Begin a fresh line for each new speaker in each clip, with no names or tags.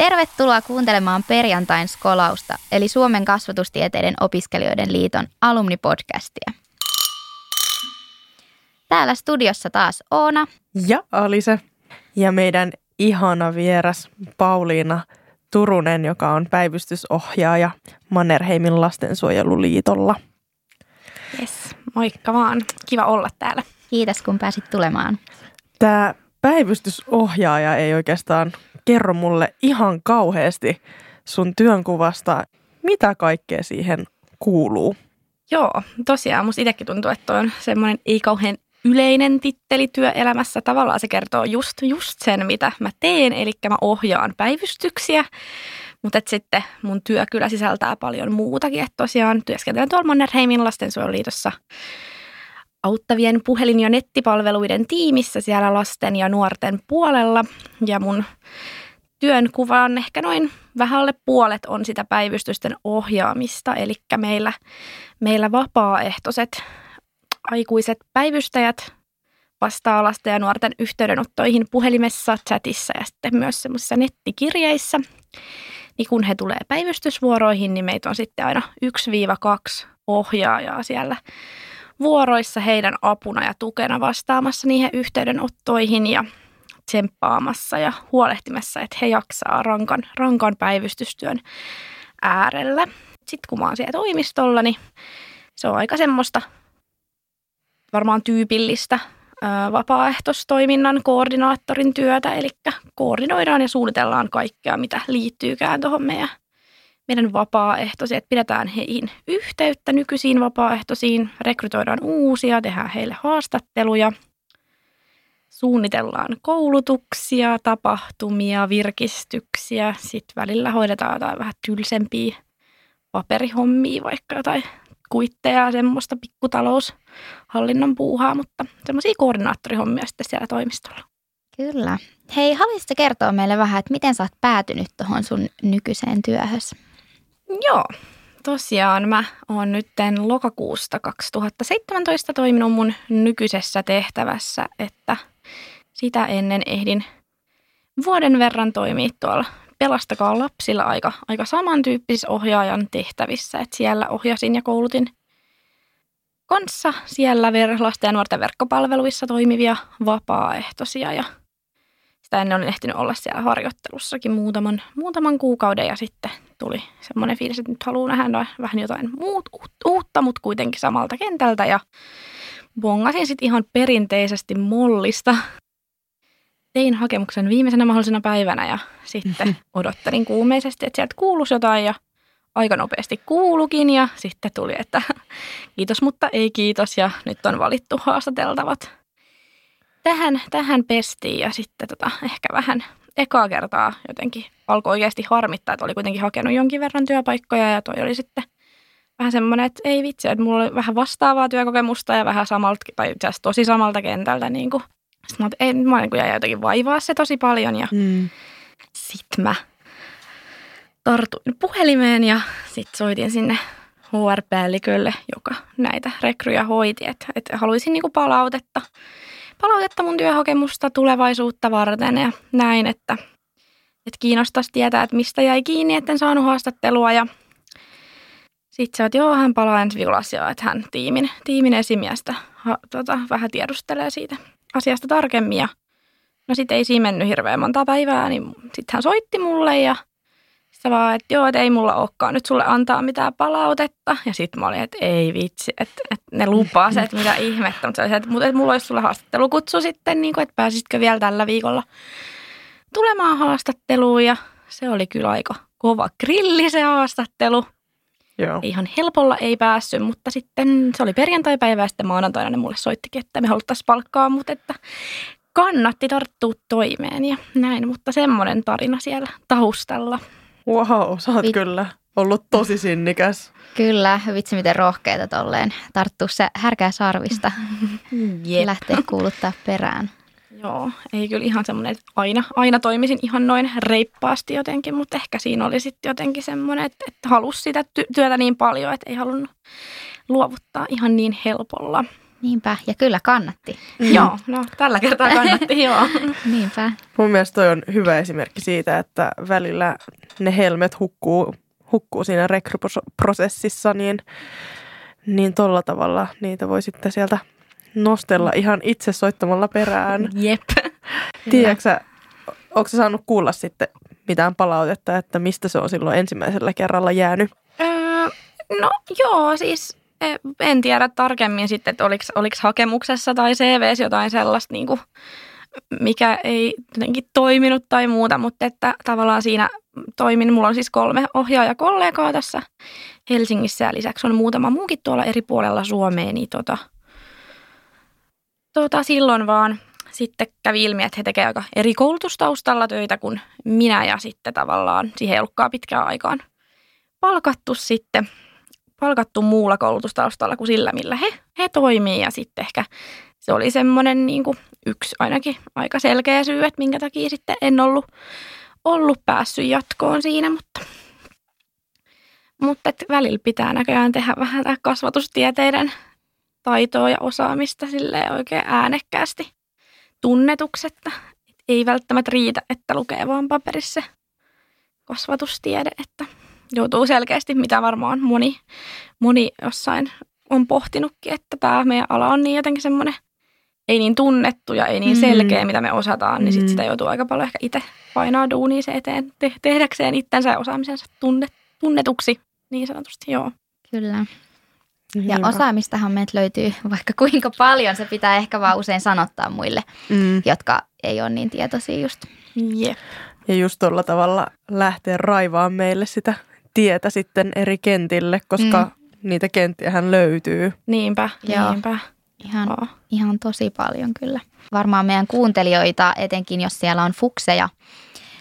Tervetuloa kuuntelemaan perjantain skolausta, eli Suomen kasvatustieteiden opiskelijoiden liiton alumnipodcastia. Täällä studiossa taas Oona.
Ja Alise. Ja meidän ihana vieras Pauliina Turunen, joka on päivystysohjaaja Mannerheimin lastensuojeluliitolla.
Yes, moikka vaan. Kiva olla täällä.
Kiitos kun pääsit tulemaan.
Tämä päivystysohjaaja ei oikeastaan kerro mulle ihan kauheasti sun työnkuvasta. Mitä kaikkea siihen kuuluu?
Joo, tosiaan musta itsekin tuntuu, että on semmoinen ei kauhean yleinen titteli työelämässä. Tavallaan se kertoo just, just sen, mitä mä teen, eli mä ohjaan päivystyksiä. Mutta sitten mun työ kyllä sisältää paljon muutakin. Että tosiaan työskentelen tuolla Mannerheimin lastensuojeluliitossa auttavien puhelin- ja nettipalveluiden tiimissä siellä lasten ja nuorten puolella. Ja mun työn kuvan ehkä noin vähälle puolet on sitä päivystysten ohjaamista. Eli meillä, meillä vapaaehtoiset aikuiset päivystäjät vastaa lasten ja nuorten yhteydenottoihin puhelimessa, chatissa ja sitten myös semmoisissa nettikirjeissä. Niin kun he tulee päivystysvuoroihin, niin meitä on sitten aina 1-2 ohjaajaa siellä vuoroissa heidän apuna ja tukena vastaamassa niihin yhteydenottoihin ja tsemppaamassa ja huolehtimassa, että he jaksaa rankan, rankan päivystystyön äärellä. Sitten kun mä oon siellä toimistolla, niin se on aika semmoista varmaan tyypillistä vapaaehtoistoiminnan koordinaattorin työtä, eli koordinoidaan ja suunnitellaan kaikkea, mitä liittyykään tuohon meidän, meidän vapaaehtoisiin, että pidetään heihin yhteyttä nykyisiin vapaaehtoisiin, rekrytoidaan uusia, tehdään heille haastatteluja, suunnitellaan koulutuksia, tapahtumia, virkistyksiä, sitten välillä hoidetaan jotain vähän tylsempiä paperihommia, vaikka jotain kuitteja ja semmoista pikkutaloushallinnon puuhaa, mutta semmoisia koordinaattorihommia sitten siellä toimistolla.
Kyllä. Hei, haluaisitko kertoa meille vähän, että miten sä oot päätynyt tuohon sun nykyiseen työhös?
Joo, tosiaan mä oon nyt lokakuusta 2017 toiminut mun nykyisessä tehtävässä, että sitä ennen ehdin vuoden verran toimia tuolla. Pelastakaa lapsilla aika, aika samantyyppisissä ohjaajan tehtävissä. Että siellä ohjasin ja koulutin kanssa siellä lasten ja nuorten verkkopalveluissa toimivia vapaaehtoisia. Ja sitä ennen olin ehtinyt olla siellä harjoittelussakin muutaman, muutaman kuukauden ja sitten tuli semmoinen fiilis, että nyt haluaa nähdä vähän jotain muut, uutta, mutta kuitenkin samalta kentältä. Ja bongasin sitten ihan perinteisesti mollista tein hakemuksen viimeisenä mahdollisena päivänä ja sitten odottelin kuumeisesti, että sieltä kuuluisi jotain ja aika nopeasti kuulukin ja sitten tuli, että kiitos, mutta ei kiitos ja nyt on valittu haastateltavat. Tähän, tähän pestiin ja sitten tota, ehkä vähän ekaa kertaa jotenkin alkoi oikeasti harmittaa, että oli kuitenkin hakenut jonkin verran työpaikkoja ja toi oli sitten vähän semmoinen, että ei vitsi, että mulla oli vähän vastaavaa työkokemusta ja vähän samalta, tai itse asiassa tosi samalta kentältä niin kuin sitten mä, ei, mä niin jäin jotenkin vaivaa se tosi paljon ja mm. sitten mä tartuin puhelimeen ja sitten soitin sinne HR-päällikölle, joka näitä rekryjä hoiti, että, että haluaisin niin palautetta, palautetta mun työhakemusta tulevaisuutta varten ja näin, että, että kiinnostaisi tietää, että mistä jäi kiinni, etten saanut haastattelua ja sitten sä oot, joo, hän palaa ensi viikolla että hän tiimin, tiimin esimiestä ha, tota, vähän tiedustelee siitä asiasta tarkemmin. Ja no sitten ei siinä mennyt hirveän monta päivää, niin sitten hän soitti mulle ja sitten vaan, että joo, että ei mulla olekaan nyt sulle antaa mitään palautetta. Ja sitten mä olin, että ei vitsi, että, että ne lupaa se, että mitä ihmettä. Mutta se, että, että mulla olisi sulle haastattelukutsu sitten, niin kuin, että pääsisikö vielä tällä viikolla tulemaan haastatteluun. Ja se oli kyllä aika kova grilli se haastattelu. Joo. Ihan helpolla ei päässyt, mutta sitten se oli perjantai-päivä ja sitten maanantaina ne mulle soittikin, että me haluttaisiin palkkaa, mutta että kannatti tarttua toimeen ja näin, mutta semmoinen tarina siellä taustalla.
Wow, sä oot Vi- kyllä ollut tosi sinnikäs.
Kyllä, vitsi miten rohkeita tolleen tarttua se härkää sarvista yep. lähteä kuuluttaa perään.
Joo, ei kyllä ihan semmoinen, että aina, aina toimisin ihan noin reippaasti jotenkin, mutta ehkä siinä oli sitten jotenkin semmoinen, että, että halusi sitä työtä niin paljon, että ei halunnut luovuttaa ihan niin helpolla.
Niinpä, ja kyllä kannatti.
Joo, no tällä kertaa kannatti, joo.
Niinpä.
Mun mielestä toi on hyvä esimerkki siitä, että välillä ne helmet hukkuu, hukkuu siinä rekryprosessissa, niin, niin tolla tavalla niitä voi sitten sieltä nostella ihan itse soittamalla perään.
Jep.
Tiedätkö onko saanut kuulla sitten mitään palautetta, että mistä se on silloin ensimmäisellä kerralla jäänyt?
Öö, no joo, siis e, en tiedä tarkemmin sitten, että oliko, oliko hakemuksessa tai CVs jotain sellaista, niin kuin, mikä ei jotenkin toiminut tai muuta, mutta että tavallaan siinä toimin. Mulla on siis kolme ohjaajakollegaa tässä Helsingissä ja lisäksi on muutama muukin tuolla eri puolella Suomea, niin tota, tota, silloin vaan sitten kävi ilmi, että he tekevät aika eri koulutustaustalla töitä kuin minä ja sitten tavallaan siihen ei ollutkaan pitkään aikaan palkattu sitten, palkattu muulla koulutustaustalla kuin sillä, millä he, he toimii. Ja sitten ehkä se oli semmoinen niin kuin yksi ainakin aika selkeä syy, että minkä takia sitten en ollut, ollut päässyt jatkoon siinä, mutta, mutta et välillä pitää näköjään tehdä vähän kasvatustieteiden taitoa ja osaamista sille oikein äänekkäästi tunnetuksetta. Ei välttämättä riitä, että lukee vaan paperissa kasvatustiede, että joutuu selkeästi, mitä varmaan moni, moni jossain on pohtinutkin, että tämä meidän ala on niin jotenkin semmoinen ei niin tunnettu ja ei niin mm. selkeä, mitä me osataan, niin sit sitä joutuu aika paljon ehkä itse painaa duunia se eteen te- tehdäkseen itsensä ja osaamisensa tunne- tunnetuksi, niin sanotusti, joo.
Kyllä. Ja osaamistahan meiltä löytyy vaikka kuinka paljon, se pitää ehkä vaan usein sanottaa muille, mm. jotka ei ole niin tietoisia just.
Yep.
Ja just tuolla tavalla lähteä raivaan meille sitä tietä sitten eri kentille, koska mm. niitä kenttiähän löytyy.
Niinpä,
Joo.
niinpä.
Ihan, oh. ihan tosi paljon kyllä. Varmaan meidän kuuntelijoita, etenkin jos siellä on fukseja,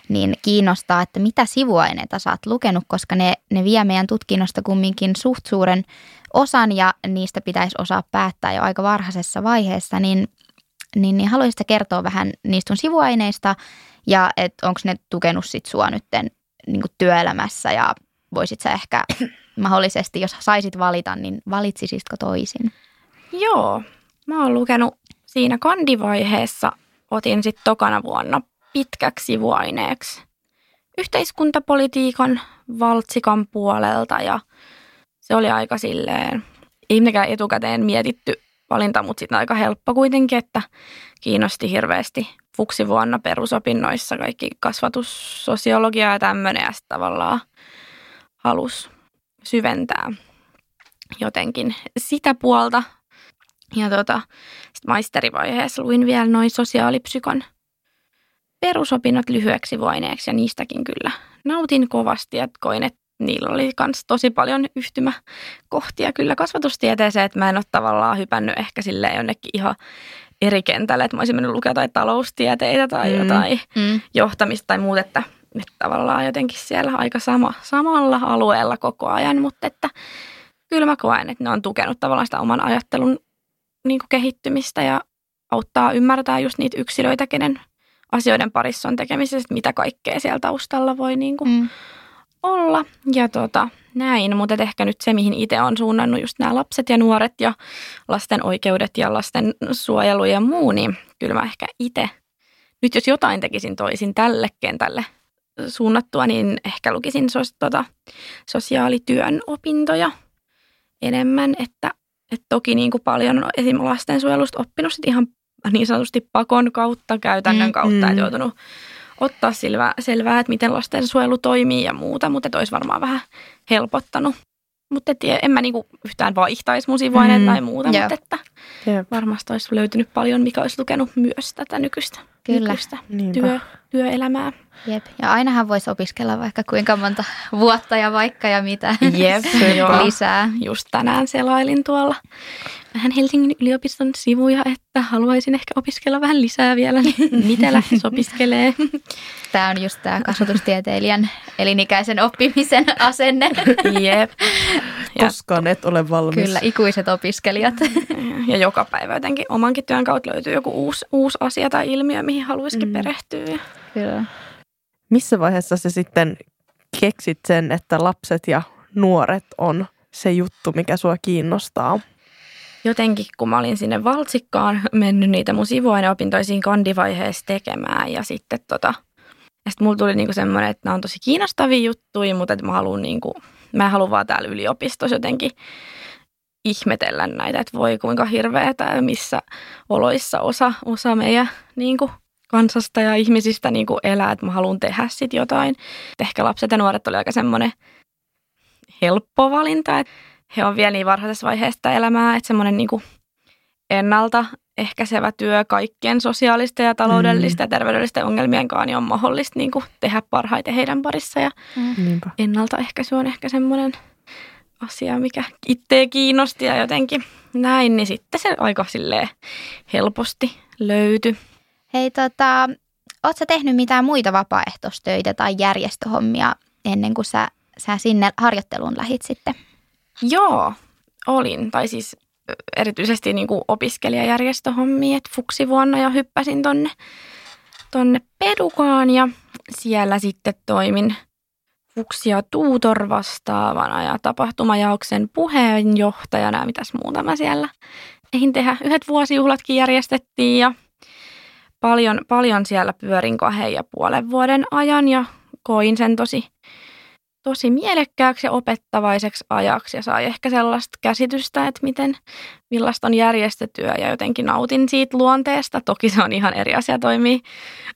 niin kiinnostaa, että mitä sivuaineita sä oot lukenut, koska ne, ne vie meidän tutkinnosta kumminkin suht suuren osan ja niistä pitäisi osaa päättää jo aika varhaisessa vaiheessa, niin, niin, niin haluaisitko kertoa vähän niistä sun sivuaineista ja että onko ne tukenut sit sua nytten niin työelämässä ja voisit sä ehkä mahdollisesti, jos saisit valita, niin valitsisitko toisin?
Joo, mä oon lukenut siinä kandivaiheessa, otin sitten tokana vuonna pitkäksi sivuaineeksi yhteiskuntapolitiikan valtsikan puolelta ja se oli aika silleen, ei mitenkään etukäteen mietitty valinta, mutta sitten aika helppo kuitenkin, että kiinnosti hirveästi fuksivuonna perusopinnoissa kaikki kasvatussosiologia ja tämmöinen ja tavallaan halus syventää jotenkin sitä puolta. Ja tota, sitten maisterivaiheessa luin vielä noin sosiaalipsykon perusopinnot lyhyeksi vaineeksi ja niistäkin kyllä nautin kovasti, että koin, että niillä oli myös tosi paljon yhtymäkohtia kyllä kasvatustieteeseen, että mä en ole tavallaan hypännyt ehkä sille jonnekin ihan eri kentälle, että mä olisin mennyt lukea jotain taloustieteitä tai mm. jotain mm. johtamista tai muuta, että, että tavallaan jotenkin siellä aika sama, samalla alueella koko ajan, mutta että kyllä mä koen, että ne on tukenut tavallaan sitä oman ajattelun niin kehittymistä ja auttaa ymmärtää just niitä yksilöitä, kenen asioiden parissa on tekemisessä, mitä kaikkea siellä taustalla voi niin kuin mm. Olla. Ja tota, näin, mutta ehkä nyt se, mihin itse on suunnannut just nämä lapset ja nuoret ja lasten oikeudet ja lasten suojelu ja muu, niin kyllä mä ehkä itse, nyt jos jotain tekisin toisin tälle kentälle suunnattua, niin ehkä lukisin sos, tota, sosiaalityön opintoja enemmän, että, että toki niin kuin paljon on esimerkiksi lastensuojelusta oppinut sit ihan niin sanotusti pakon kautta, käytännön mm, kautta, mm. että joutunut ottaa selvää, selvää, että miten lastensuojelu toimii ja muuta, mutta olisi varmaan vähän helpottanut. Mutta en mä niinku yhtään vaihtaisi mun mm, tai muuta, mutta että varmasti olisi löytynyt paljon, mikä olisi lukenut myös tätä nykyistä, Kyllä. nykyistä työ, työelämää.
Jep. Ja ainahan voisi opiskella vaikka kuinka monta vuotta ja vaikka ja mitä
Jep,
lisää.
Just tänään selailin tuolla vähän Helsingin yliopiston sivuja, että haluaisin ehkä opiskella vähän lisää vielä. Mitä lähes opiskelee?
Tämä on just tämä kasvatustieteilijän elinikäisen oppimisen asenne.
Jep.
Koskaan et ole valmis.
Kyllä, ikuiset opiskelijat.
Ja joka päivä jotenkin omankin työn kautta löytyy joku uusi, uusi asia tai ilmiö, mihin haluaisikin mm. perehtyä.
Kyllä.
Missä vaiheessa se sitten keksit sen, että lapset ja nuoret on se juttu, mikä sua kiinnostaa?
jotenkin, kun mä olin sinne Valtsikkaan mennyt niitä mun sivuaineopintoisiin kandivaiheessa tekemään ja sitten tota, ja sitten mulla tuli niinku semmoinen, että nämä on tosi kiinnostavia juttuja, mutta että mä haluan niinku, mä en halua vaan täällä yliopistossa jotenkin ihmetellä näitä, että voi kuinka hirveetä missä oloissa osa, osa meidän niin kuin, kansasta ja ihmisistä niin kuin elää, että mä haluan tehdä sitten jotain. Ehkä lapset ja nuoret oli aika semmoinen helppo valinta, että he on vielä niin varhaisessa vaiheessa elämää, että semmoinen niin kuin ennalta ehkäisevä työ kaikkien sosiaalisten ja taloudellisten mm. ja terveydellisten ongelmien kanssa niin on mahdollista niin kuin tehdä parhaiten heidän parissa. Ja mm. ennaltaehkäisy on ehkä semmoinen asia, mikä itseä kiinnosti ja jotenkin näin, niin sitten se aika silleen helposti löytyi.
Hei tota, ootko tehnyt mitään muita vapaaehtoistöitä tai järjestöhommia ennen kuin sä, sä sinne harjoitteluun lähit sitten?
Joo, olin. Tai siis erityisesti niin kuin opiskelijajärjestöhommia, että fuksivuonna jo hyppäsin tonne, tonne Pedukaan ja siellä sitten toimin – Fuksia Tuutor vastaavana ja tapahtumajaoksen puheenjohtajana ja mitäs muuta mä siellä eihin tehdä. Yhdet vuosijuhlatkin järjestettiin ja paljon, paljon siellä pyörin kahden ja puolen vuoden ajan ja koin sen tosi, tosi mielekkääksi ja opettavaiseksi ajaksi ja sai ehkä sellaista käsitystä, että miten, millaista on järjestötyö ja jotenkin nautin siitä luonteesta. Toki se on ihan eri asia toimii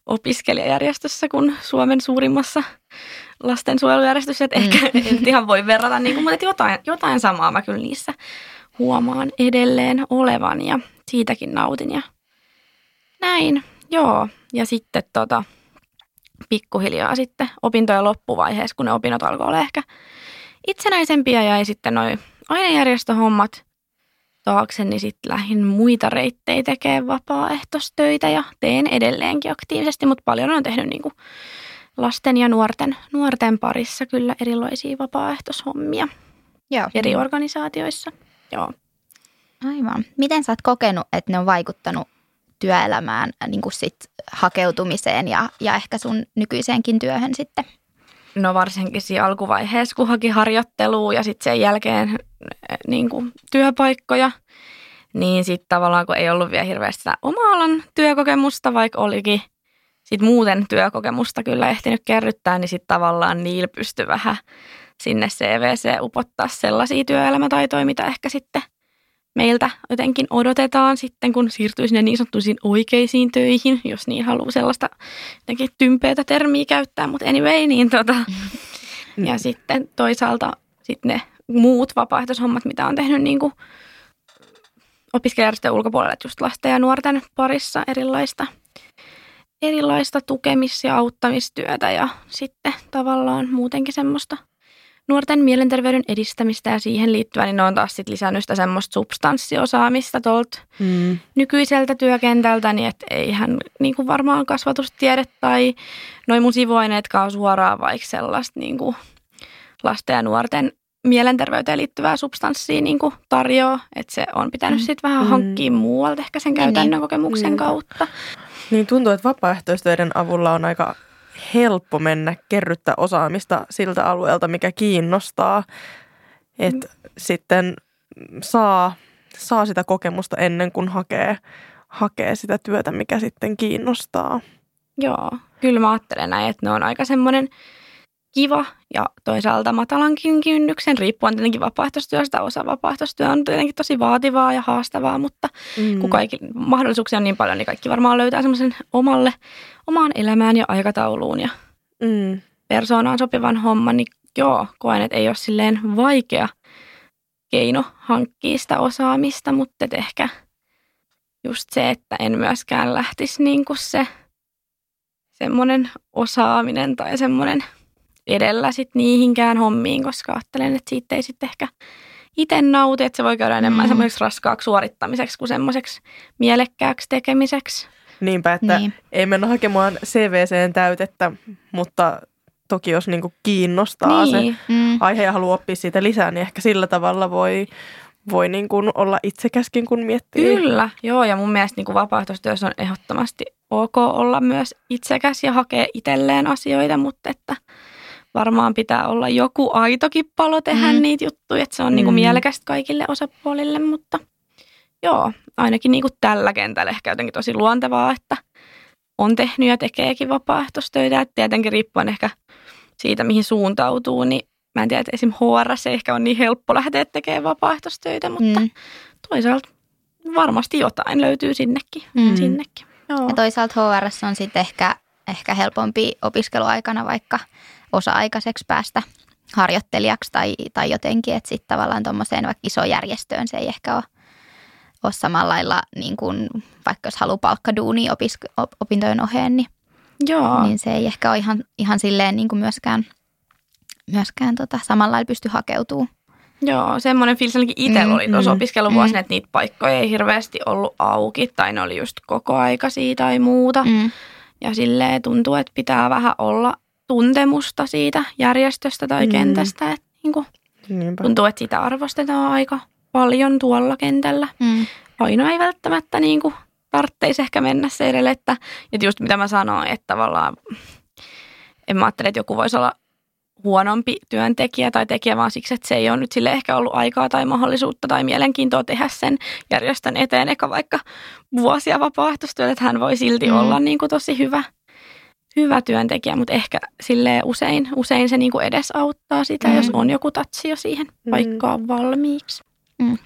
opiskelijajärjestössä kuin Suomen suurimmassa lastensuojelujärjestys, että mm. ehkä en ihan voi verrata, niin kuin, mutta jotain, jotain samaa mä kyllä niissä huomaan edelleen olevan ja siitäkin nautin ja näin, joo. Ja sitten tota, pikkuhiljaa sitten opintojen loppuvaiheessa, kun ne opinnot alkoi olla ehkä itsenäisempiä ja sitten noin ainejärjestöhommat taakse, niin sitten lähdin muita reittejä tekemään vapaaehtoistöitä ja teen edelleenkin aktiivisesti, mutta paljon on tehnyt niin kuin lasten ja nuorten, nuorten parissa kyllä erilaisia vapaaehtoishommia Joo. eri organisaatioissa. Joo.
Aivan. Miten sä oot kokenut, että ne on vaikuttanut työelämään niin kuin sit hakeutumiseen ja, ja ehkä sun nykyiseenkin työhön sitten?
No varsinkin siinä alkuvaiheessa, kun haki harjoittelua ja sitten sen jälkeen eh, niin kuin työpaikkoja, niin sitten tavallaan kun ei ollut vielä hirveästi oma-alan työkokemusta, vaikka olikin – sit muuten työkokemusta kyllä ehtinyt kerryttää, niin sitten tavallaan niillä pystyi vähän sinne CVC upottaa sellaisia työelämätaitoja, mitä ehkä sitten meiltä jotenkin odotetaan sitten, kun siirtyy sinne niin sanottuisiin oikeisiin töihin, jos niin haluaa sellaista jotenkin tympeätä termiä käyttää, mutta anyway, niin tota. Mm. Ja sitten toisaalta sitten ne muut vapaaehtoishommat, mitä on tehnyt niin kuin opiskelijärjestöjen ulkopuolella, just lasten ja nuorten parissa erilaista – erilaista tukemis- ja auttamistyötä ja sitten tavallaan muutenkin semmoista nuorten mielenterveyden edistämistä ja siihen liittyvää, niin ne on taas sit lisännyt sitä semmoista substanssiosaamista tuolta mm. nykyiseltä työkentältä, niin että eihän niin kuin varmaan kasvatustiede tai noin mun sivuaineetkaan suoraan vaikka sellaista niin kuin lasten ja nuorten mielenterveyteen liittyvää substanssia niin kuin tarjoaa, että se on pitänyt mm. sitten vähän mm. hankkia muualta ehkä sen niin, käytännön niin. kokemuksen mm. kautta.
Niin tuntuu, että vapaaehtoistöiden avulla on aika helppo mennä kerryttää osaamista siltä alueelta, mikä kiinnostaa. Että mm. sitten saa, saa sitä kokemusta ennen kuin hakee, hakee sitä työtä, mikä sitten kiinnostaa.
Joo, kyllä mä ajattelen näin, että ne on aika semmoinen – kiva ja toisaalta matalankin kynnyksen, riippuen tietenkin vapaaehtoistyöstä. Osa vapaaehtoistyö on tietenkin tosi vaativaa ja haastavaa, mutta mm. kun kaikki mahdollisuuksia on niin paljon, niin kaikki varmaan löytää semmoisen omalle, omaan elämään ja aikatauluun ja mm. persoonaan sopivan homman, niin joo, koen, että ei ole silleen vaikea keino hankkia sitä osaamista, mutta ehkä just se, että en myöskään lähtisi niin kuin se semmoinen osaaminen tai semmoinen – edellä sit niihinkään hommiin, koska ajattelen, että siitä ei sitten ehkä itse nauti, että se voi käydä enemmän mm. semmoiseksi raskaaksi suorittamiseksi kuin semmoiseksi mielekkääksi tekemiseksi.
Niinpä, että niin. ei mennä hakemaan CVCn täytettä, mutta toki jos niinku kiinnostaa niin. se mm. aihe ja haluaa oppia siitä lisää, niin ehkä sillä tavalla voi, voi niin kuin olla itsekäskin, kun miettii.
Kyllä, joo, ja mun mielestä niin kuin vapaaehtoistyössä on ehdottomasti ok olla myös itsekäs ja hakea itselleen asioita, mutta että – varmaan pitää olla joku aitokin palo tehdä mm. niitä juttuja, että se on niinku mm. niinku mielekästä kaikille osapuolille, mutta joo, ainakin niin kuin tällä kentällä ehkä jotenkin tosi luontevaa, että on tehnyt ja tekeekin vapaaehtoistöitä. Et tietenkin riippuen ehkä siitä, mihin suuntautuu, niin mä en tiedä, että esim. HR ehkä on niin helppo lähteä tekemään vapaaehtoistöitä, mutta mm. toisaalta varmasti jotain löytyy sinnekin. Mm. sinnekin.
Joo. Ja toisaalta HR on sitten ehkä, ehkä helpompi opiskeluaikana vaikka osa-aikaiseksi päästä harjoittelijaksi tai, tai jotenkin, että sitten tavallaan tuommoiseen vaikka isoon järjestöön se ei ehkä ole, ole samalla lailla, niin kuin, vaikka jos haluaa palkkaduuni opisk- opintojen oheen, niin, Joo. niin se ei ehkä ole ihan, ihan silleen niin kuin myöskään, myöskään tota, samalla lailla pysty hakeutumaan.
Joo, semmoinen fiilis ainakin itsellä mm, oli tuossa mm, opiskeluvuosina, mm. että niitä paikkoja ei hirveästi ollut auki tai ne oli just koko aika siitä tai muuta. Mm. Ja silleen tuntuu, että pitää vähän olla tuntemusta siitä järjestöstä tai mm. kentästä. Että niin kuin tuntuu, että sitä arvostetaan aika paljon tuolla kentällä. Mm. Aina ei välttämättä niin kuin tarvitsisi ehkä mennä se edelle, että, että just mitä mä sanoin, että tavallaan en mä ajattele, että joku voisi olla huonompi työntekijä tai tekijä, vaan siksi, että se ei ole nyt sille ehkä ollut aikaa tai mahdollisuutta tai mielenkiintoa tehdä sen järjestön eteen, eikä vaikka vuosia vapaaehtoistyötä, että hän voi silti mm. olla niin kuin tosi hyvä, hyvä työntekijä, mutta ehkä sille usein, usein se niin kuin edesauttaa sitä, mm. jos on joku tatsi jo siihen mm. paikkaan valmiiksi. Mm.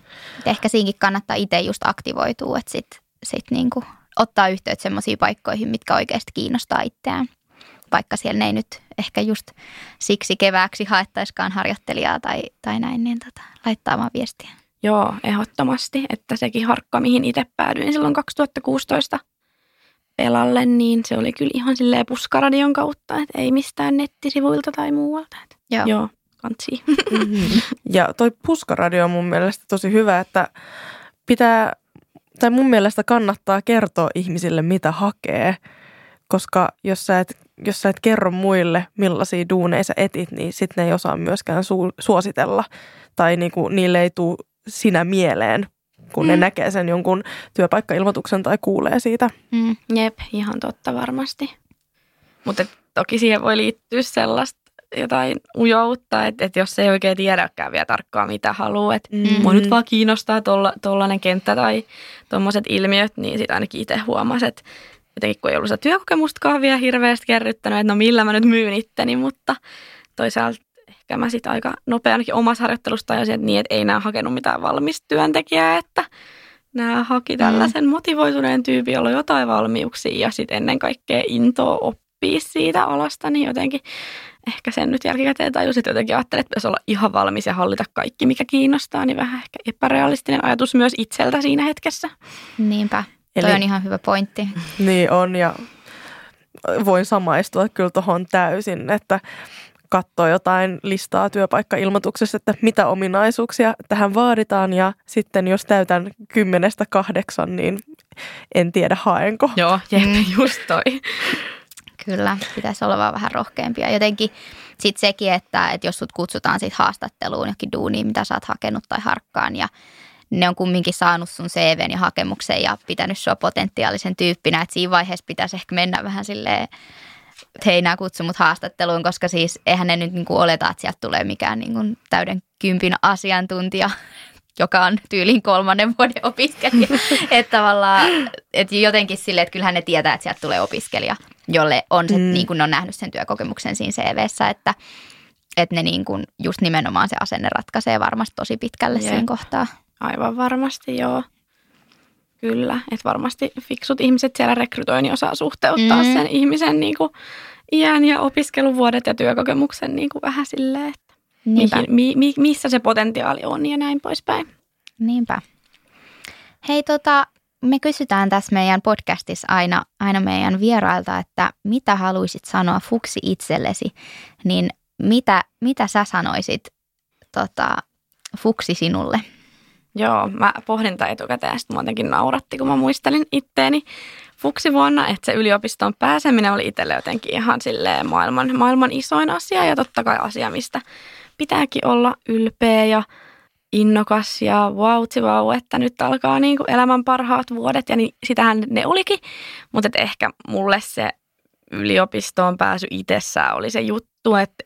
Ehkä siinkin kannattaa itse just aktivoitua, että sitten sit niin kuin ottaa yhteyttä sellaisiin paikkoihin, mitkä oikeasti kiinnostaa itseään vaikka siellä ei nyt ehkä just siksi kevääksi haettaiskaan harjoittelijaa tai, tai näin, niin tota, laittaa viestiä.
Joo, ehdottomasti. Että sekin harkka, mihin itse päädyin silloin 2016 pelalle, niin se oli kyllä ihan silleen puskaradion kautta, että ei mistään nettisivuilta tai muualta. Että joo. joo kantsi.
Mm-hmm. Ja toi puskaradio on mun mielestä tosi hyvä, että pitää, tai mun mielestä kannattaa kertoa ihmisille, mitä hakee. Koska jos sä et jos sä et kerro muille, millaisia duuneja sä etit, niin sitten ne ei osaa myöskään su- suositella. Tai niinku, niille ei tule sinä mieleen, kun mm. ne näkee sen jonkun työpaikkailmoituksen tai kuulee siitä.
Mm. Jep, ihan totta varmasti. Mutta toki siihen voi liittyä sellaista jotain ujoutta, että, että jos ei oikein tiedäkään vielä tarkkaan mitä haluaa, että mm-hmm. mua nyt vaan kiinnostaa tuollainen kenttä tai tuommoiset ilmiöt, niin sitä ainakin itse huomasi, että jotenkin kun ei ollut sitä työkokemustakaan vielä hirveästi kerryttänyt, että no millä mä nyt myyn itteni, mutta toisaalta ehkä mä sitten aika nopea ainakin omassa harjoittelusta ja että niin, että ei nämä hakenut mitään valmista työntekijää, että nämä haki mm. tällaisen mm. motivoituneen tyypin, jolla on jotain valmiuksia ja sitten ennen kaikkea intoa oppia siitä alasta, niin jotenkin ehkä sen nyt jälkikäteen tajusin, että jotenkin ajattelin, että pitäisi olla ihan valmis ja hallita kaikki, mikä kiinnostaa, niin vähän ehkä epärealistinen ajatus myös itseltä siinä hetkessä.
Niinpä. Eli, Toi on ihan hyvä pointti.
Niin on ja voin samaistua kyllä tuohon täysin, että katsoo jotain listaa työpaikkailmoituksessa, että mitä ominaisuuksia tähän vaaditaan ja sitten jos täytän kymmenestä kahdeksan, niin en tiedä haenko.
Joo, jep, mm. just toi.
Kyllä, pitäisi olla vaan vähän rohkeampia. Jotenkin sitten sekin, että, että jos sut kutsutaan sit haastatteluun jokin duuniin, mitä sä oot hakenut tai harkkaan ja ne on kumminkin saanut sun CVn ja hakemuksen ja pitänyt sua potentiaalisen tyyppinä, että siinä vaiheessa pitäisi ehkä mennä vähän silleen, että hei, nämä kutsu mut haastatteluun, koska siis eihän ne nyt niin kuin oleta, että sieltä tulee mikään niin kuin täyden kympin asiantuntija, joka on tyylin kolmannen vuoden opiskelija. että tavallaan, että jotenkin silleen, että kyllähän ne tietää, että sieltä tulee opiskelija, jolle on se, mm. niin kuin ne on nähnyt sen työkokemuksen siinä CVssä, että, että ne niin kuin just nimenomaan se asenne ratkaisee varmasti tosi pitkälle yeah. siinä kohtaa.
Aivan varmasti, joo. Kyllä, että varmasti fiksut ihmiset siellä rekrytoin niin osaa suhteuttaa mm. sen ihmisen niin kuin, iän ja opiskeluvuodet ja työkokemuksen niin kuin vähän silleen, että mihin, mi, mi, missä se potentiaali on ja näin poispäin.
Niinpä. Hei, tota, me kysytään tässä meidän podcastissa aina, aina meidän vierailta, että mitä haluaisit sanoa fuksi itsellesi, niin mitä, mitä sä sanoisit tota, fuksi sinulle?
Joo, mä pohdin tätä etukäteen sitten muutenkin nauratti, kun mä muistelin itteeni fuksivuonna, että se yliopistoon pääseminen oli itselle jotenkin ihan silleen maailman, maailman isoin asia ja totta kai asia, mistä pitääkin olla ylpeä ja innokas ja wow, wow että nyt alkaa niin kuin elämän parhaat vuodet ja niin sitähän ne olikin, mutta ehkä mulle se yliopistoon pääsy itsessään oli se juttu, että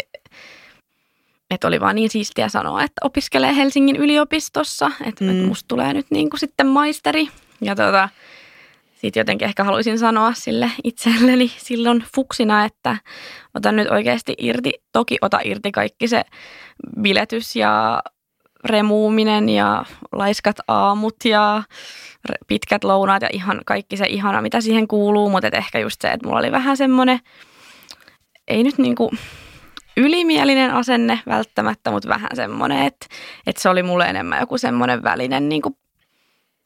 että oli vaan niin siistiä sanoa, että opiskelee Helsingin yliopistossa, että mm. musta tulee nyt niin kuin sitten maisteri. Ja tota, sitten jotenkin ehkä haluaisin sanoa sille itselleni silloin fuksina, että ota nyt oikeasti irti, toki ota irti kaikki se biletys ja remuuminen ja laiskat aamut ja pitkät lounaat ja ihan kaikki se ihana, mitä siihen kuuluu, mutta ehkä just se, että mulla oli vähän semmoinen, ei nyt niinku ylimielinen asenne välttämättä, mutta vähän semmoinen, että, että se oli mulle enemmän joku semmoinen välinen niinku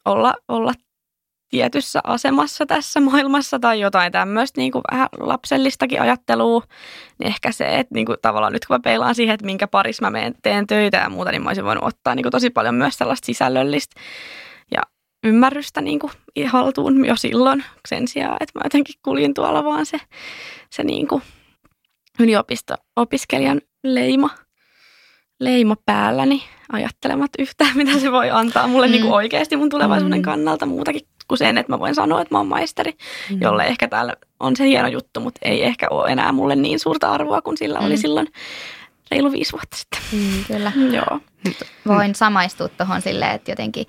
olla, olla tietyssä asemassa tässä maailmassa tai jotain tämmöistä niin kuin vähän lapsellistakin ajattelua, niin ehkä se, että niin kuin tavallaan nyt kun mä peilaan siihen, että minkä parissa mä meen, teen töitä ja muuta, niin mä olisin voinut ottaa niin kuin tosi paljon myös sellaista sisällöllistä ja ymmärrystä niin kuin haltuun jo silloin sen sijaan, että mä jotenkin kuljin tuolla vaan se, se niin kuin yliopisto-opiskelijan leima leima päälläni ajattelemat yhtään, mitä se voi antaa mulle mm. niin kuin oikeasti mun tulevaisuuden mm. kannalta muutakin kuin sen, että mä voin sanoa, että mä oon maisteri, mm. jolle ehkä täällä on se hieno juttu, mutta ei ehkä ole enää mulle niin suurta arvoa kuin sillä mm. oli silloin reilu viisi vuotta sitten.
Mm, kyllä.
Joo.
Voin samaistua tuohon silleen, että jotenkin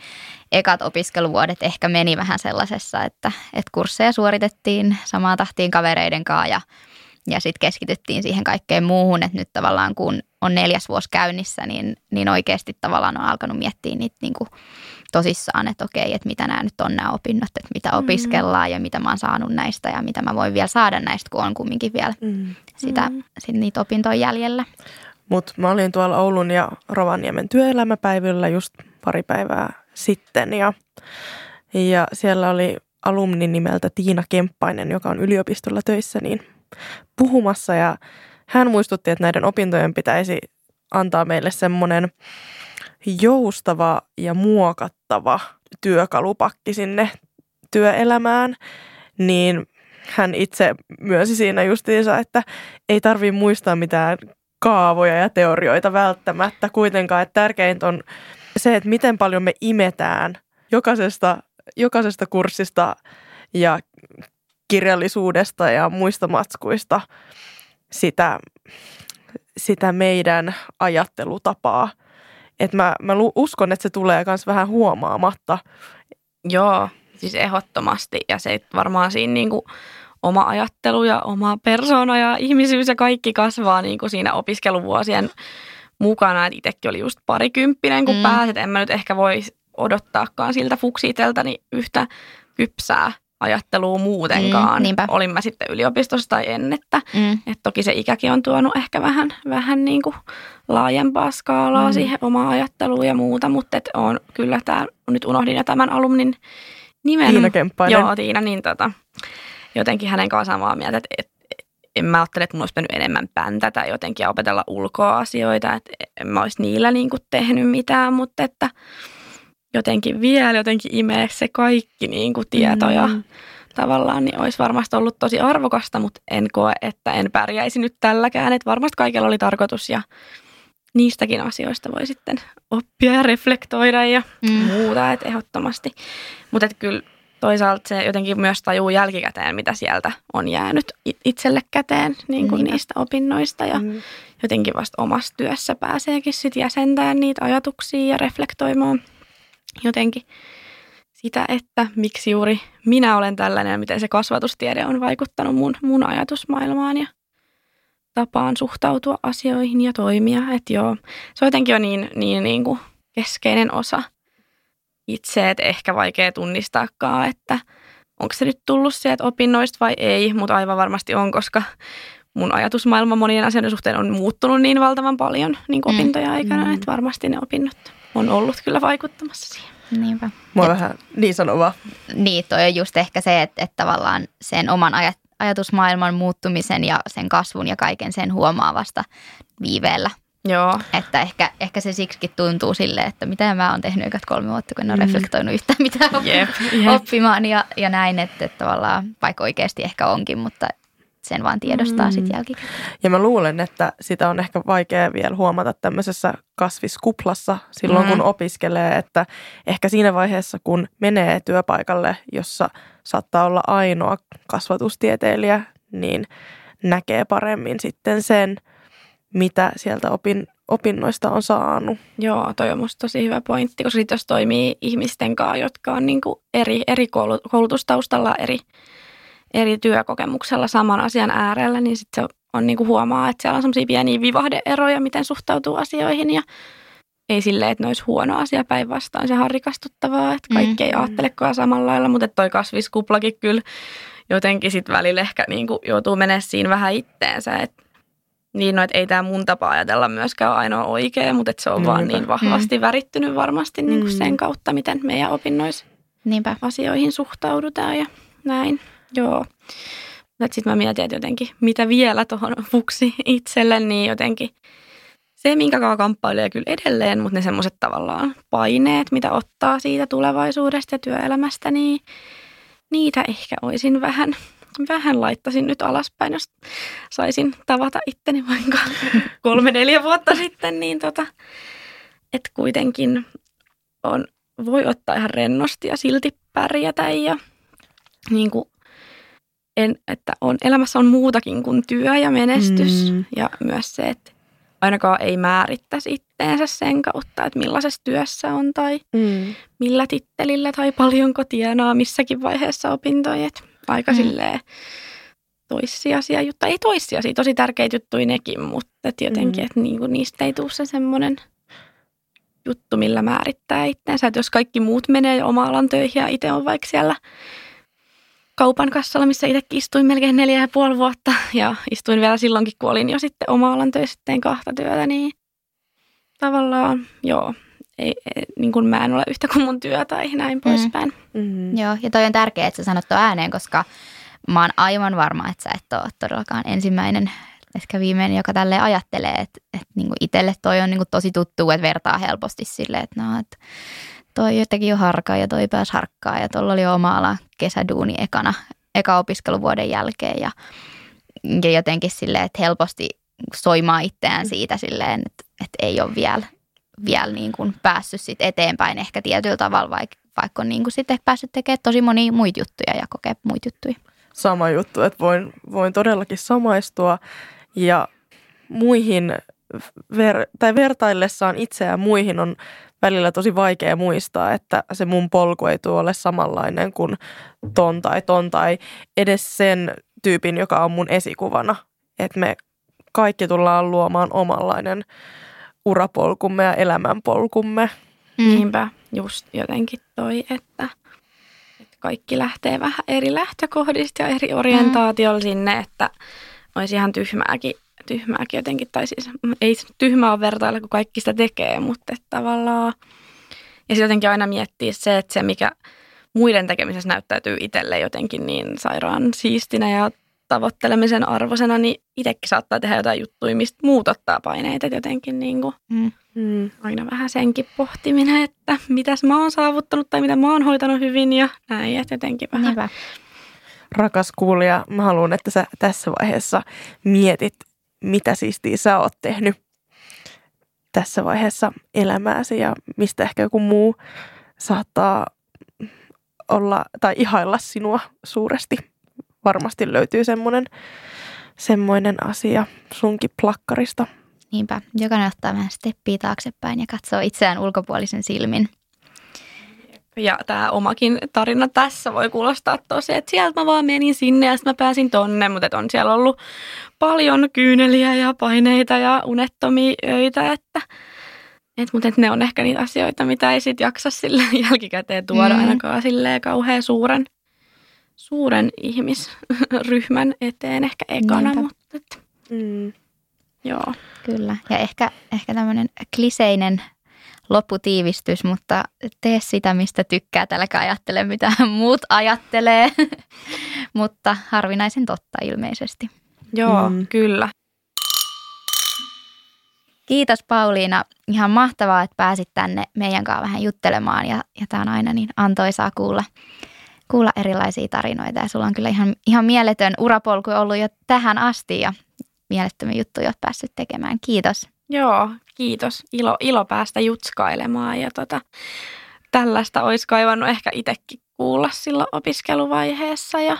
ekat opiskeluvuodet ehkä meni vähän sellaisessa, että, että kursseja suoritettiin samaan tahtiin kavereiden kanssa ja, ja sitten keskityttiin siihen kaikkeen muuhun, että nyt tavallaan kun on neljäs vuosi käynnissä, niin, niin oikeasti tavallaan on alkanut miettiä niitä niin kuin tosissaan, että okei, että mitä nämä nyt on nämä opinnot, että mitä mm. opiskellaan ja mitä mä oon saanut näistä ja mitä mä voin vielä saada näistä, kun on kumminkin vielä mm. sitä, mm. sit niitä opintoja jäljellä.
Mutta mä olin tuolla Oulun ja Rovaniemen työelämäpäivillä just pari päivää sitten ja, ja siellä oli alumni nimeltä Tiina Kemppainen, joka on yliopistolla töissä, niin puhumassa ja hän muistutti, että näiden opintojen pitäisi antaa meille semmoinen joustava ja muokattava työkalupakki sinne työelämään, niin hän itse myönsi siinä justiinsa, että ei tarvitse muistaa mitään kaavoja ja teorioita välttämättä kuitenkaan, että tärkeintä on se, että miten paljon me imetään jokaisesta, jokaisesta kurssista ja kirjallisuudesta ja muista matskuista sitä, sitä meidän ajattelutapaa – että mä, mä uskon, että se tulee myös vähän huomaamatta.
Joo, siis ehdottomasti. Ja se varmaan siinä niin kuin oma ajattelu ja oma persona ja ihmisyys ja kaikki kasvaa niin kuin siinä opiskeluvuosien mukana. Itsekin oli just parikymppinen, kun mm. pääset. En mä nyt ehkä voi odottaakaan siltä fuksiteltäni yhtä kypsää ajattelua muutenkaan. Mm, Olin mä sitten yliopistossa tai en, että mm. et toki se ikäkin on tuonut ehkä vähän, vähän niin kuin laajempaa skaalaa mm. siihen omaan ajatteluun ja muuta, mutta et on kyllä tämä, nyt unohdin jo tämän alumnin nimen.
Tiina Kemppainen.
Joo, Tiina, niin tota, jotenkin hänen kanssaan samaa mieltä, että et, en mä ajattele, että mun olisi mennyt enemmän päntätä jotenkin ja opetella ulkoa asioita, että en mä olisi niillä niin kuin tehnyt mitään, mutta että – jotenkin vielä jotenkin imee se kaikki niin kuin tieto ja mm. tavallaan niin olisi varmasti ollut tosi arvokasta, mutta en koe, että en pärjäisi nyt tälläkään. Että varmasti kaikella oli tarkoitus ja niistäkin asioista voi sitten oppia ja reflektoida ja mm. muuta, että ehdottomasti. Mutta kyllä toisaalta se jotenkin myös tajuu jälkikäteen, mitä sieltä on jäänyt itselle käteen niin kuin niistä opinnoista ja mm. jotenkin vasta omassa työssä pääseekin sitten jäsentämään niitä ajatuksia ja reflektoimaan – jotenkin sitä, että miksi juuri minä olen tällainen ja miten se kasvatustiede on vaikuttanut mun, mun ajatusmaailmaan ja tapaan suhtautua asioihin ja toimia. Että joo, se on jotenkin jo niin, niin, niin kuin keskeinen osa itse, että ehkä vaikea tunnistaakaan, että onko se nyt tullut sieltä opinnoista vai ei, mutta aivan varmasti on, koska mun ajatusmaailma monien asioiden suhteen on muuttunut niin valtavan paljon niin mm. opintoja aikana, mm. että varmasti ne opinnot on ollut kyllä vaikuttamassa siihen.
Niinpä.
Mua Et, vähän niin sanova.
Niin, toi on just ehkä se, että, että tavallaan sen oman ajat, ajatusmaailman muuttumisen ja sen kasvun ja kaiken sen huomaavasta viiveellä.
Joo.
Että ehkä, ehkä se siksikin tuntuu sille, että mitä mä oon tehnyt ekat kolme vuotta, kun en ole mm. reflektoinut yhtään mitään
yep, yep.
oppimaan ja, ja näin, että, että tavallaan vaikka oikeasti ehkä onkin, mutta sen vaan tiedostaa mm. sitten jälkikäteen.
Ja mä luulen, että sitä on ehkä vaikea vielä huomata tämmöisessä kasviskuplassa silloin, mm. kun opiskelee, että ehkä siinä vaiheessa, kun menee työpaikalle, jossa saattaa olla ainoa kasvatustieteilijä, niin näkee paremmin sitten sen, mitä sieltä opin, opinnoista on saanut.
Joo, toi on musta tosi hyvä pointti, koska sit jos toimii ihmisten kanssa, jotka on niinku eri, eri koulutustaustalla, eri, eri työkokemuksella saman asian äärellä, niin sitten se on niinku huomaa, että siellä on semmoisia pieniä vivahdeeroja, miten suhtautuu asioihin ja ei silleen, että ne olisi huono asia päinvastaan. Sehän on rikastuttavaa, että kaikki mm. ei ajattelekaan samalla lailla, mutta toi kasviskuplakin kyllä jotenkin sitten välillä ehkä niin kuin joutuu menemään siinä vähän itteensä. Et, niin, no, että ei tämä mun tapa ajatella myöskään ainoa oikea, mutta että se on Niinpä. vaan niin vahvasti mm. värittynyt varmasti niin kuin sen mm. kautta, miten meidän opinnoissa Niinpä. asioihin suhtaudutaan ja näin. Joo. Sitten mä mietin, että jotenkin mitä vielä tuohon fuksi itselle, niin jotenkin se, minkä kanssa kamppailee kyllä edelleen, mutta ne semmoiset tavallaan paineet, mitä ottaa siitä tulevaisuudesta ja työelämästä, niin niitä ehkä olisin vähän, vähän laittaisin nyt alaspäin, jos saisin tavata itteni vaikka kolme, neljä vuotta sitten, niin tota, että kuitenkin on, voi ottaa ihan rennosti ja silti pärjätä ja niin kuin en, että on, elämässä on muutakin kuin työ ja menestys mm. ja myös se, että ainakaan ei määrittäisi itteensä sen kautta, että millaisessa työssä on tai mm. millä tittelillä tai paljonko tienaa missäkin vaiheessa opintoja. Että aika mm. silleen toissijaisia juttuja, ei toissijaisia, tosi tärkeitä juttuja nekin, mutta et jotenkin, mm. että niinku niistä ei tule se semmoinen juttu, millä määrittää itteensä. Että jos kaikki muut menee jo oma alan töihin ja itse on vaikka siellä kaupan kassalla, missä itsekin istuin melkein neljä ja puoli vuotta. Ja istuin vielä silloinkin, kun olin jo sitten oma alan töissä, tein kahta työtä, niin tavallaan joo, ei, ei, niin kuin mä en ole yhtä kuin mun työ tai näin poispäin.
Mm. Mm. Joo, ja toi on tärkeää, että sä sanot tuon ääneen, koska mä oon aivan varma, että sä et ole todellakaan ensimmäinen ehkä viimeinen, joka tälle ajattelee, että, että niin kuin itselle toi on niin kuin tosi tuttu, että vertaa helposti silleen, että no, että toi jotenkin jo harkaa ja toi pääsi harkkaa ja tuolla oli oma ala kesäduuni ekana, eka opiskeluvuoden jälkeen ja, ja jotenkin silleen, että helposti soimaa itseään siitä silleen, että, että ei ole vielä, vielä niin kuin päässyt sit eteenpäin ehkä tietyllä tavalla, vaikka, vaikka on niin kuin sitten päässyt tekemään tosi monia muita juttuja ja kokea muita juttuja.
Sama juttu, että voin, voin todellakin samaistua ja muihin ver, tai vertaillessaan itseään muihin on välillä tosi vaikea muistaa, että se mun polku ei tule ole samanlainen kuin ton tai ton tai edes sen tyypin, joka on mun esikuvana. Että me kaikki tullaan luomaan omanlainen urapolkumme ja elämänpolkumme.
Mm. Niinpä, just jotenkin toi, että, että kaikki lähtee vähän eri lähtökohdista ja eri orientaatiolla mm. sinne, että olisi ihan tyhmääkin tyhmääkin jotenkin, tai siis ei tyhmää ole vertailla, kun kaikki sitä tekee, mutta että tavallaan, ja sitten jotenkin aina miettiä se, että se mikä muiden tekemisessä näyttäytyy itselle jotenkin niin sairaan siistinä ja tavoittelemisen arvoisena, niin itsekin saattaa tehdä jotain juttuja, mistä muut ottaa paineita, jotenkin niin kuin, mm. Mm, aina vähän senkin pohtiminen, että mitäs mä oon saavuttanut tai mitä mä oon hoitanut hyvin ja näin, että jotenkin vähän. Hyvä.
Rakas kuulija, mä haluan, että sä tässä vaiheessa mietit mitä siistiä sä oot tehnyt tässä vaiheessa elämääsi ja mistä ehkä joku muu saattaa olla tai ihailla sinua suuresti. Varmasti löytyy semmoinen, semmoinen asia sunkin plakkarista.
Niinpä, jokainen ottaa vähän steppiä taaksepäin ja katsoo itseään ulkopuolisen silmin.
Ja tämä omakin tarina tässä voi kuulostaa tosi, että sieltä mä vaan menin sinne ja sitten mä pääsin tonne, mutta on siellä ollut paljon kyyneliä ja paineita ja unettomia öitä, että et, mutta et ne on ehkä niitä asioita, mitä ei sit jaksa sille jälkikäteen tuoda mm. ainakaan silleen kauhean suuren, suuren ihmisryhmän eteen ehkä ekana, Niinpä. mutta et, mm. joo.
Kyllä, ja ehkä, ehkä tämmöinen kliseinen lopputiivistys, mutta tee sitä, mistä tykkää, älkää ajattele, mitä muut ajattelee, mutta harvinaisen totta ilmeisesti.
Joo, mm. kyllä.
Kiitos Pauliina. Ihan mahtavaa, että pääsit tänne meidän kanssa vähän juttelemaan ja, ja tämä on aina niin antoisaa kuulla, kuulla erilaisia tarinoita. Ja sulla on kyllä ihan, ihan mieletön urapolku ollut jo tähän asti ja mielettömiä juttuja olet päässyt tekemään. Kiitos.
Joo, kiitos. Ilo, ilo päästä jutskailemaan ja tota, tällaista olisi kaivannut ehkä itsekin kuulla silloin opiskeluvaiheessa ja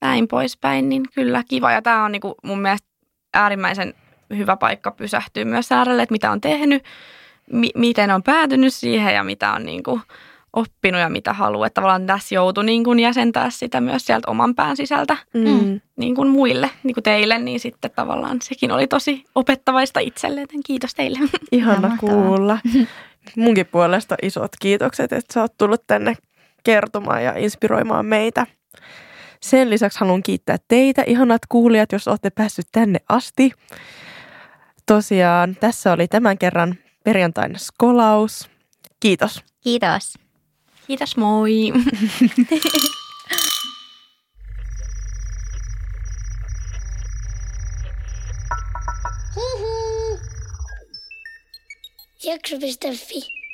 näin poispäin, niin kyllä kiva. Ja tämä on niinku mun mielestä äärimmäisen hyvä paikka pysähtyä myös äärelle, että mitä on tehnyt, mi- miten on päätynyt siihen ja mitä on niin kuin oppinut ja mitä haluaa. Että tavallaan tässä joutui niin kuin jäsentää sitä myös sieltä oman pään sisältä mm. niin kuin muille, niin kuin teille, niin sitten tavallaan sekin oli tosi opettavaista itselle, joten kiitos teille.
Ihana kuulla. Munkin puolesta isot kiitokset, että sä oot tullut tänne kertomaan ja inspiroimaan meitä. Sen lisäksi haluan kiittää teitä, ihanat kuulijat, jos olette päässyt tänne asti. Tosiaan tässä oli tämän kerran perjantaina skolaus. Kiitos.
Kiitos.
Kiitos, moi.
Jakso.fi